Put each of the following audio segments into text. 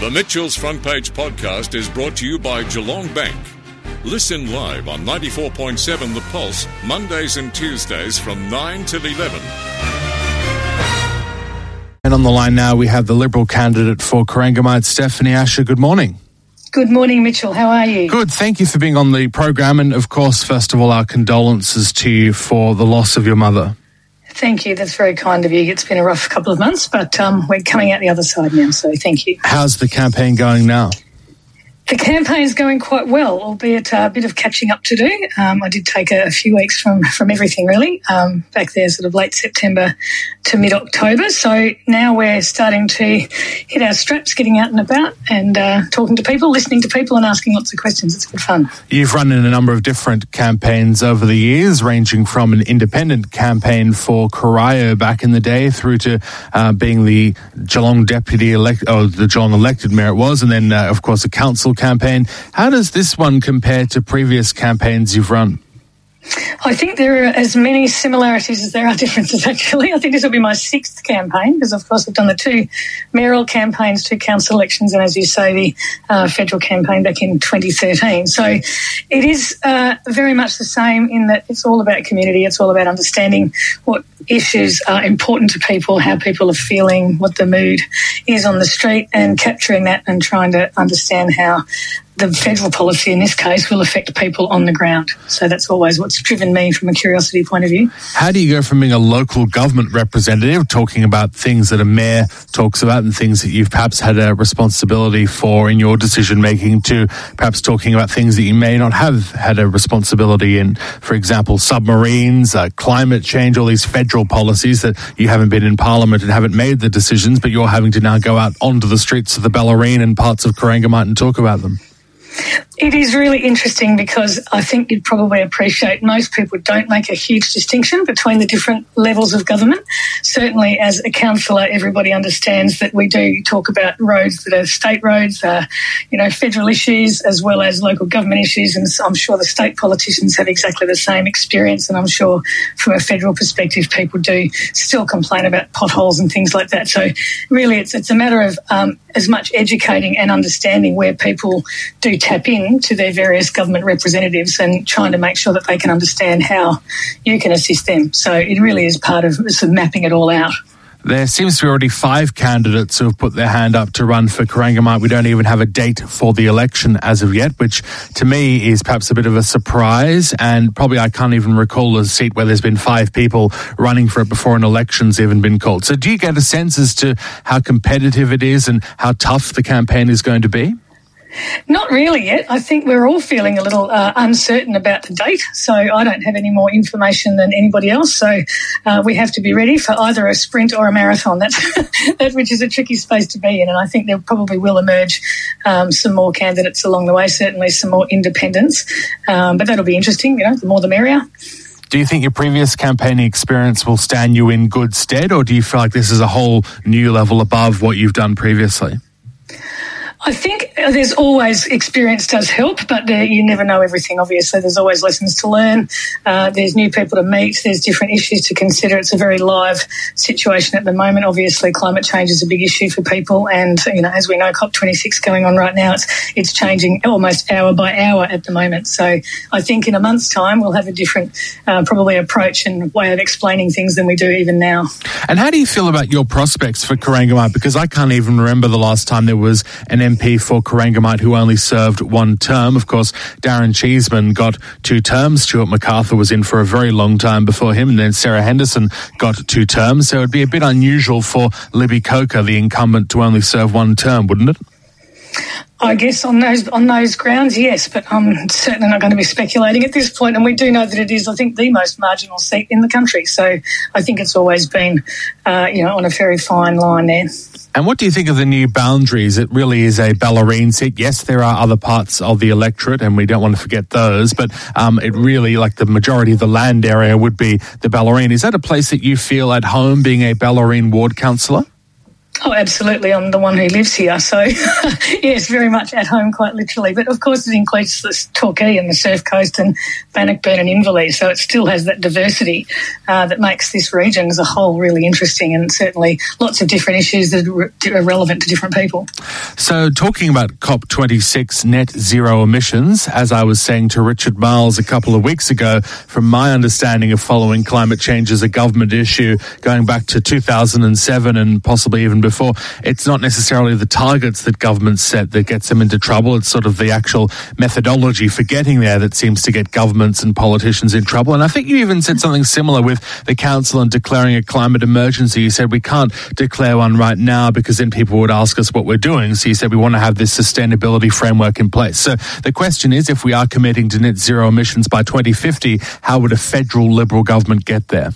The Mitchell's Front Page podcast is brought to you by Geelong Bank. Listen live on 94.7 The Pulse, Mondays and Tuesdays from 9 till 11. And on the line now, we have the Liberal candidate for Corangamite, Stephanie Asher. Good morning. Good morning, Mitchell. How are you? Good. Thank you for being on the program. And of course, first of all, our condolences to you for the loss of your mother. Thank you. That's very kind of you. It's been a rough couple of months, but um, we're coming out the other side now. So thank you. How's the campaign going now? The campaign is going quite well, albeit a bit of catching up to do. Um, I did take a, a, few weeks from from everything really um, back there, sort of late September to mid October. So now we're starting to hit our straps, getting out and about, and uh, talking to people, listening to people, and asking lots of questions. It's good fun. You've run in a number of different campaigns over the years, ranging from an independent campaign for Corio back in the day through to uh, being the Geelong deputy elect, or the Geelong elected mayor it was, and then uh, of course a council campaign. How does this one compare to previous campaigns you've run? I think there are as many similarities as there are differences, actually. I think this will be my sixth campaign because, of course, I've done the two mayoral campaigns, two council elections, and as you say, the uh, federal campaign back in 2013. So it is uh, very much the same in that it's all about community, it's all about understanding what issues are important to people, how people are feeling, what the mood is on the street, and capturing that and trying to understand how the federal policy in this case will affect people on the ground. So that's always what's driven me from a curiosity point of view. How do you go from being a local government representative, talking about things that a mayor talks about and things that you've perhaps had a responsibility for in your decision making, to perhaps talking about things that you may not have had a responsibility in? For example, submarines, uh, climate change, all these federal policies that you haven't been in Parliament and haven't made the decisions, but you're having to now go out onto the streets of the Bellarine and parts of Corangamite and talk about them. It is really interesting because I think you'd probably appreciate most people don't make a huge distinction between the different levels of government. Certainly, as a councillor, everybody understands that we do talk about roads that are state roads, uh, you know, federal issues as well as local government issues. And I'm sure the state politicians have exactly the same experience. And I'm sure from a federal perspective, people do still complain about potholes and things like that. So, really, it's, it's a matter of um, as much educating and understanding where people do tap in to their various government representatives and trying to make sure that they can understand how you can assist them. So it really is part of sort of mapping it all out. There seems to be already five candidates who have put their hand up to run for Corangamite. We don't even have a date for the election as of yet, which to me is perhaps a bit of a surprise. And probably I can't even recall a seat where there's been five people running for it before an election's even been called. So do you get a sense as to how competitive it is and how tough the campaign is going to be? Not really yet. I think we're all feeling a little uh, uncertain about the date. So I don't have any more information than anybody else. So uh, we have to be ready for either a sprint or a marathon. That which is a tricky space to be in. And I think there probably will emerge um, some more candidates along the way. Certainly some more independents. Um, but that'll be interesting. You know, the more the merrier. Do you think your previous campaigning experience will stand you in good stead, or do you feel like this is a whole new level above what you've done previously? I think there's always experience does help, but you never know everything. Obviously, there's always lessons to learn. Uh, there's new people to meet. There's different issues to consider. It's a very live situation at the moment. Obviously, climate change is a big issue for people, and you know, as we know, COP26 going on right now. It's it's changing almost hour by hour at the moment. So I think in a month's time we'll have a different, uh, probably approach and way of explaining things than we do even now. And how do you feel about your prospects for Corangamite? Because I can't even remember the last time there was an MP for Corangamite who only served one term. Of course, Darren Cheeseman got two terms. Stewart McArthur was in for a very long time before him, and then Sarah Henderson got two terms. So it'd be a bit unusual for Libby Coker, the incumbent, to only serve one term, wouldn't it? I guess on those on those grounds, yes, but I'm certainly not going to be speculating at this point. And we do know that it is, I think, the most marginal seat in the country. So I think it's always been, uh, you know, on a very fine line there. And what do you think of the new boundaries? It really is a Bellarine seat. Yes, there are other parts of the electorate, and we don't want to forget those, but um, it really, like the majority of the land area, would be the Bellarine. Is that a place that you feel at home being a Bellarine ward councillor? Oh, absolutely. I'm the one who lives here. So, yes, very much at home, quite literally. But of course, it includes the Torquay and the Surf Coast and Bannockburn and Inverleigh. So it still has that diversity uh, that makes this region as a whole really interesting and certainly lots of different issues that are relevant to different people. So, talking about COP26 net zero emissions, as I was saying to Richard Miles a couple of weeks ago, from my understanding of following climate change as a government issue going back to 2007 and possibly even before, it's not necessarily the targets that governments set that gets them into trouble. It's sort of the actual methodology for getting there that seems to get governments and politicians in trouble. And I think you even said something similar with the council and declaring a climate emergency. You said we can't declare one right now because then people would ask us what we're doing. So you said we want to have this sustainability framework in place. So the question is, if we are committing to net zero emissions by 2050, how would a federal Liberal government get there?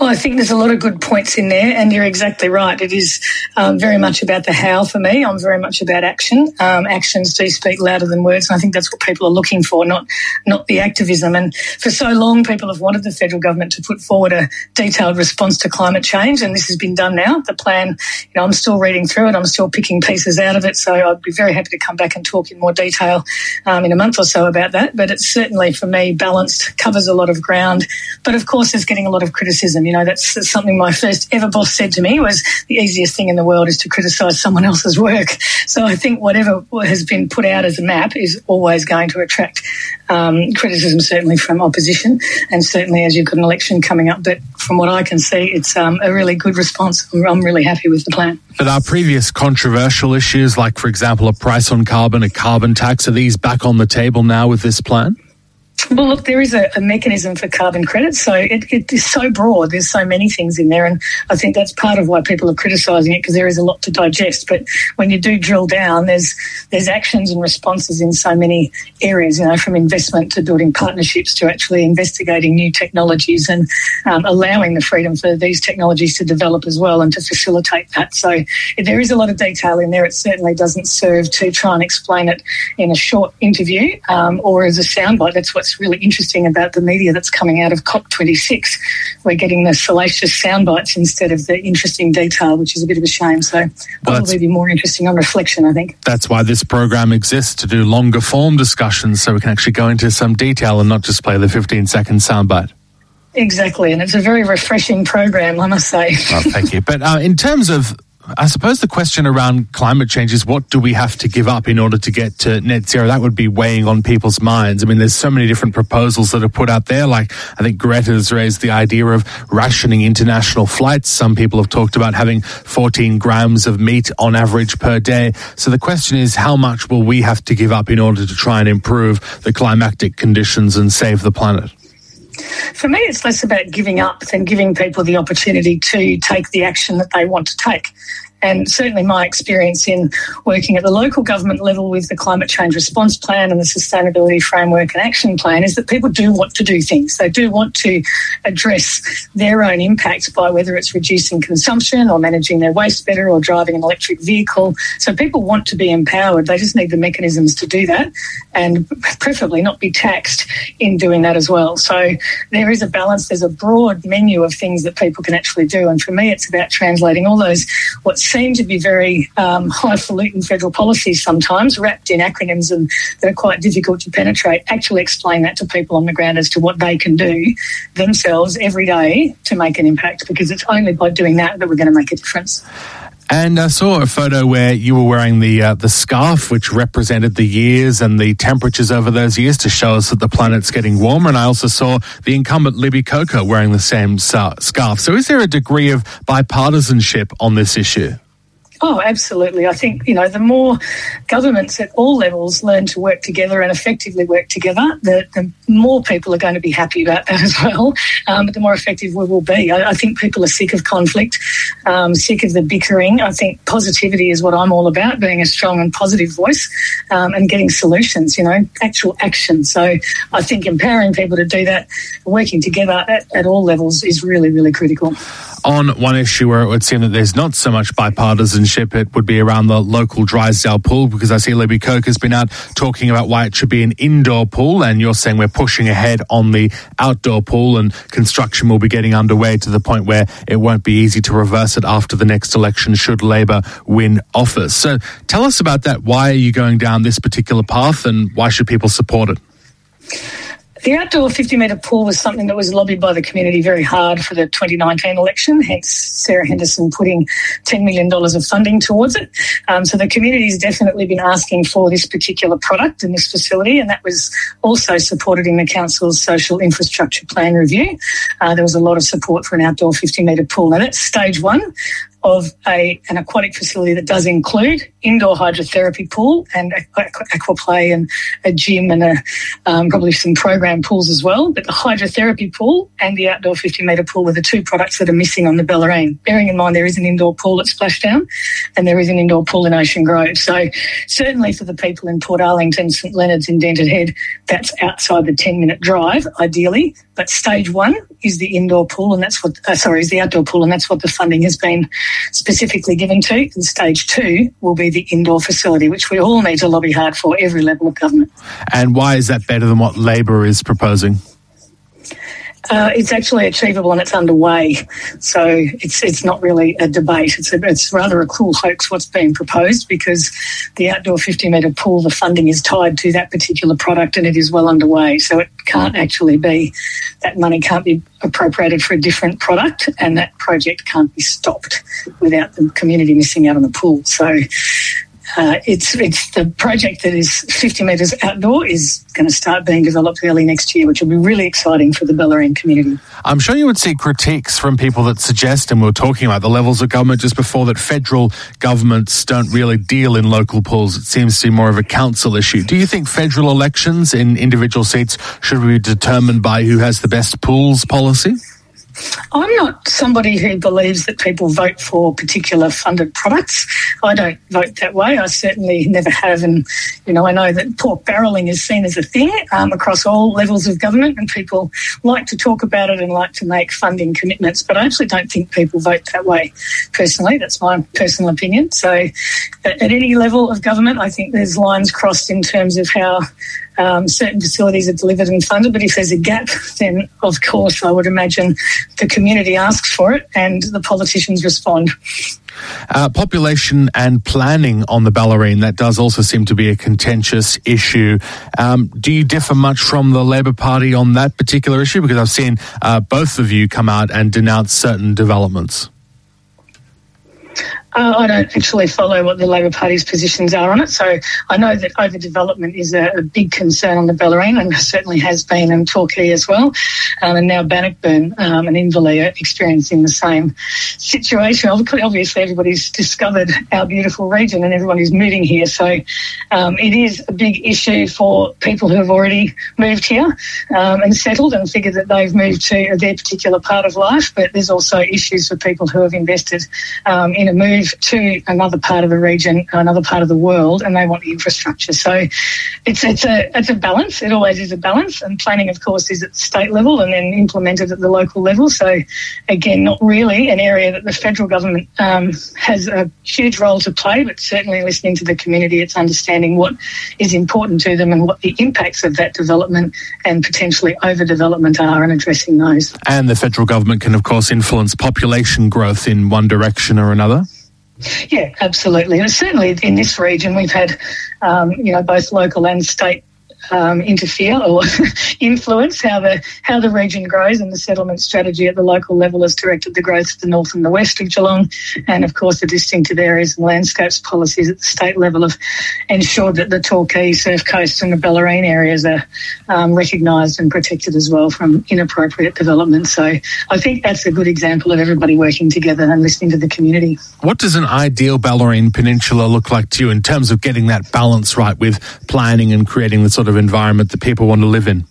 Well, I think there's a lot of good points in there, and you're exactly right. It is um, very much about the how for me. I'm very much about action. Um, actions do speak louder than words, and I think that's what people are looking for, not not the activism. And for so long, people have wanted the federal government to put forward a detailed response to climate change, and this has been done now. The plan, you know, I'm still reading through it. I'm still picking pieces out of it, so I'd be very happy to come back and talk in more detail um, in a month or so about that. But it's certainly for me balanced, covers a lot of ground, but of course, is getting a lot of criticism. You know, that's, something my first ever boss said to me was the easiest thing in the world is to criticise someone else's work. So I think whatever has been put out as a map is always going to attract um, criticism, certainly from opposition, and certainly as you've got an election coming up. But from what I can see, it's um, a really good response. I'm really happy with the plan. But our previous controversial issues, like, for example, a price on carbon, a carbon tax, are these back on the table now with this plan? Well, look, there is a, a, mechanism for carbon credits, so it, it is so broad. There's so many things in there, and I think that's part of why people are criticising it because there is a lot to digest. But when you do drill down, there's there's actions and responses in so many areas. You know, from investment to building partnerships to actually investigating new technologies and um, allowing the freedom for these technologies to develop as well and to facilitate that. So there is a lot of detail in there. It certainly doesn't serve to try and explain it in a short interview um, or as a soundbite. That's what's really interesting about the media that's coming out of COP26. We're getting the salacious sound bites instead of the interesting detail, which is a bit of a shame. So well, probably be more interesting on reflection, I think. That's why this program exists to do longer form discussions so we can actually go into some detail and not just play the 15 second soundbite. Exactly, and it's a very refreshing program, I must say. Well, thank you. But uh, in terms of I suppose the question around climate change is what do we have to give up in order to get to net zero? That would be weighing on people's minds. I mean, there's so many different proposals that are put out there. Like, I think Greta has raised the idea of rationing international flights. Some people have talked about having 14 grams of meat on average per day. So the question is, how much will we have to give up in order to try and improve the climatic conditions and save the planet? For me, it's less about giving up than giving people the opportunity to take the action that they want to take. And certainly my experience in working at the local government level with the climate change response plan and the sustainability framework and action plan is that people do want to do things. They do want to address their own impacts by whether it's reducing consumption or managing their waste better or driving an electric vehicle. So people want to be empowered. They just need the mechanisms to do that and preferably not be taxed in doing that as well. So there is a balance. There's a broad menu of things that people can actually do. And for me, it's about translating all those what's seem to be very um, highfalutin federal policies sometimes, wrapped in acronyms and that are quite difficult to penetrate, actually explain that to people on the ground as to what they can do themselves every day to make an impact, because it's only by doing that that we're going to make a difference. And I saw a photo where you were wearing the uh, the scarf, which represented the years and the temperatures over those years to show us that the planet's getting warmer. And I also saw the incumbent Libby Coker wearing the same scarf. So, is there a degree of bipartisanship on this issue? Oh, absolutely. I think, you know, the more governments at all levels learn to work together and effectively work together, the, the more people are going to be happy about that as well. Um, but the more effective we will be. I, I think people are sick of conflict, um, sick of the bickering. I think positivity is what I'm all about, being a strong and positive voice um, and getting solutions, you know, actual action. So I think empowering people to do that, working together at, at all levels is really, really critical. On one issue where it would seem that there's not so much bipartisanship, it would be around the local Drysdale pool, because I see Libby Coker has been out talking about why it should be an indoor pool, and you're saying we're pushing ahead on the outdoor pool, and construction will be getting underway to the point where it won't be easy to reverse it after the next election should Labor win office. So tell us about that. Why are you going down this particular path, and why should people support it? The outdoor 50 metre pool was something that was lobbied by the community very hard for the 2019 election, hence Sarah Henderson putting $10 million of funding towards it. Um, so the community has definitely been asking for this particular product and this facility, and that was also supported in the Council's social infrastructure plan review. Uh, there was a lot of support for an outdoor 50 metre pool. and that's stage one of a, an aquatic facility that does include indoor hydrotherapy pool and aqua play and a gym and a, um, probably some program pools as well. But the hydrotherapy pool and the outdoor 50 metre pool are the two products that are missing on the Bellarine. Bearing in mind there is an indoor pool at Splashdown and there is an indoor pool in Ocean Grove. So certainly for the people in Portarlington, St Leonard's and Indented Head, that's outside the 10 minute drive, ideally. But stage one is the indoor pool and that's what, uh, sorry, is the outdoor pool and that's what the funding has been specifically given to. And stage two will be the indoor facility, which we all need to lobby hard for every level of government. And why is that better than what Labor is proposing? Uh, it's actually achievable and it's underway. So it's it's not really a debate. It's a, it's rather a cool hoax what's being proposed because the outdoor 50 metre pool, the funding is tied to that particular product and it is well underway. So it can't actually be that money can't be appropriated for a different product and that project can't be stopped without the community missing out on the pool. So uh, it's it's the project that is 50 metres outdoor is going to start being developed early next year, which will be really exciting for the Bellarine community. I'm sure you would see critiques from people that suggest, and we are talking about the levels of government just before, that federal governments don't really deal in local pools. It seems to be more of a council issue. Do you think federal elections in individual seats should be determined by who has the best pools policy? I'm not somebody who believes that people vote for particular funded products. I don't vote that way. I certainly never have. And, you know, I know that pork barrelling is seen as a thing um, across all levels of government, and people like to talk about it and like to make funding commitments. But I actually don't think people vote that way personally. That's my personal opinion. So, at, at any level of government, I think there's lines crossed in terms of how um, certain facilities are delivered and funded. But if there's a gap, then of course I would imagine the community asks for it and the politicians respond. Uh, population and planning on the Bellarine, that does also seem to be a contentious issue. Um, do you differ much from the Labor Party on that particular issue? Because I've seen uh, both of you come out and denounce certain developments. Uh, I don't actually follow what the Labor Party's positions are on it, so I know that overdevelopment is a, a big concern on the Bellarine and certainly has been in Torquay as well. Um, and now Bannockburn um, and Inverleigh are experiencing the same situation. Obviously, everybody's discovered our beautiful region and everyone is moving here, so um, it is a big issue for people who have already moved here um, and settled and figured that they've moved to their particular part of life, but there's also issues for people who have invested um, in a move move to another part of the region, another part of the world, and they want the infrastructure. So it's it's a it's a balance. It always is a balance, and planning, of course, is at state level and then implemented at the local level. So again, not really an area that the federal government um, has a huge role to play, but certainly listening to the community, it's understanding what is important to them and what the impacts of that development and potentially overdevelopment are, and addressing those. And the federal government can, of course, influence population growth in one direction or another. Yeah, absolutely. And certainly in this region, we've had, um, you know, both local and state um, interfere or influence how the how the region grows and the settlement strategy at the local level has directed the growth of the north and the west of Geelong and of course the distinctive areas and landscapes policies at the state level have ensured that the Torquay, Surf Coast and the Bellarine areas are um, recognised and protected as well from inappropriate development. So I think that's a good example of everybody working together and listening to the community. What does an ideal Bellarine Peninsula look like to you in terms of getting that balance right with planning and creating the sort of environment that people want to live in?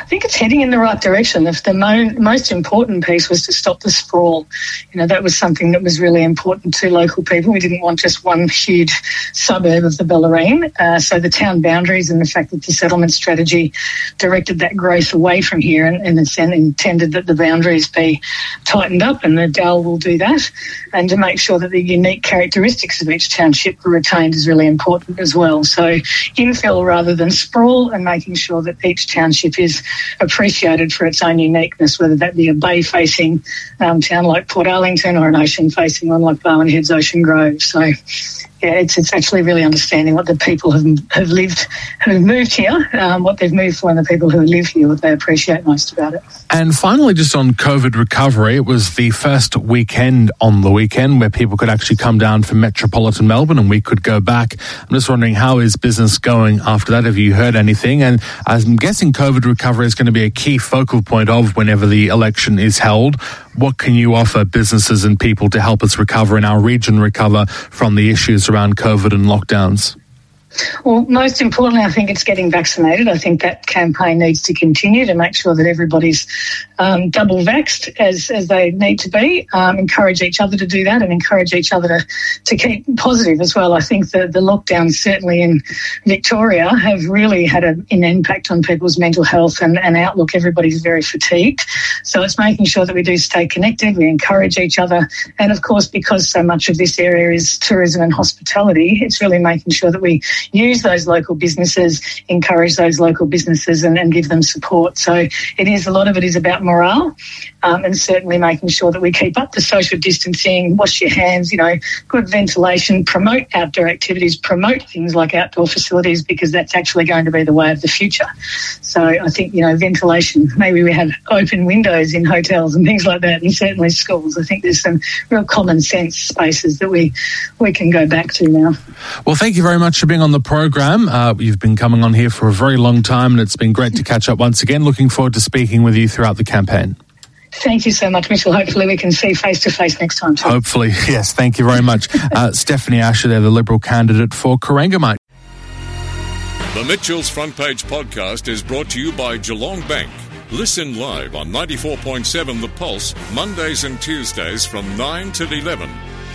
I think it's heading in the right direction. The, the mo- most important piece was to stop the sprawl. You know, that was something that was really important to local people. We didn't want just one huge suburb of the Bellarine. Uh, so the town boundaries and the fact that the settlement strategy directed that growth away from here and, and intended that the boundaries be tightened up and the DAL will do that. And to make sure that the unique characteristics of each township are retained is really important as well. So infill rather than sprawl and making sure that each township is appreciated for its own uniqueness, whether that be a bay facing um, town like Portarlington or an ocean facing one like Barwon Heads Ocean Grove. So yeah, it's, it's actually really understanding what the people have, have lived, who have moved here, um, what they've moved for, and the people who live here, what they appreciate most about it. And finally, just on COVID recovery, it was the first weekend on the weekend where people could actually come down from metropolitan Melbourne and we could go back. I'm just wondering, how is business going after that? Have you heard anything? And I'm guessing COVID recovery is going to be a key focal point of whenever the election is held. What can you offer businesses and people to help us recover in our region recover from the issues around COVID and lockdowns? Well, most importantly, I think it's getting vaccinated. I think that campaign needs to continue to make sure that everybody's um, double vaxed as, as they need to be. Um, encourage each other to do that and encourage each other to, to keep positive as well. I think the, the lockdowns, certainly in Victoria, have really had a, an impact on people's mental health and, and outlook. Everybody's very fatigued. So it's making sure that we do stay connected, we encourage each other. And of course, because so much of this area is tourism and hospitality, it's really making sure that we use those local businesses, encourage those local businesses and, and give them support. So it is, a lot of it is about morale um, and certainly making sure that we keep up the social distancing, wash your hands, you know, good ventilation, promote outdoor activities, promote things like outdoor facilities because that's actually going to be the way of the future. So I think, you know, ventilation, maybe we have open windows in hotels and things like that and certainly schools. I think there's some real common sense spaces that we, we can go back to now. Well, thank you very much for being on the program. Uh, you've been coming on here for a very long time and it's been great to catch up once again. Looking forward to speaking with you throughout the campaign. Thank you so much, Mitchell. Hopefully, we can see face to face next time. Too. Hopefully, yes. Thank you very much. Uh, Stephanie Asher, there, the Liberal candidate for Corangamite. The Mitchell's Front Page podcast is brought to you by Geelong Bank. Listen live on 94.7 The Pulse, Mondays and Tuesdays from 9 till 11.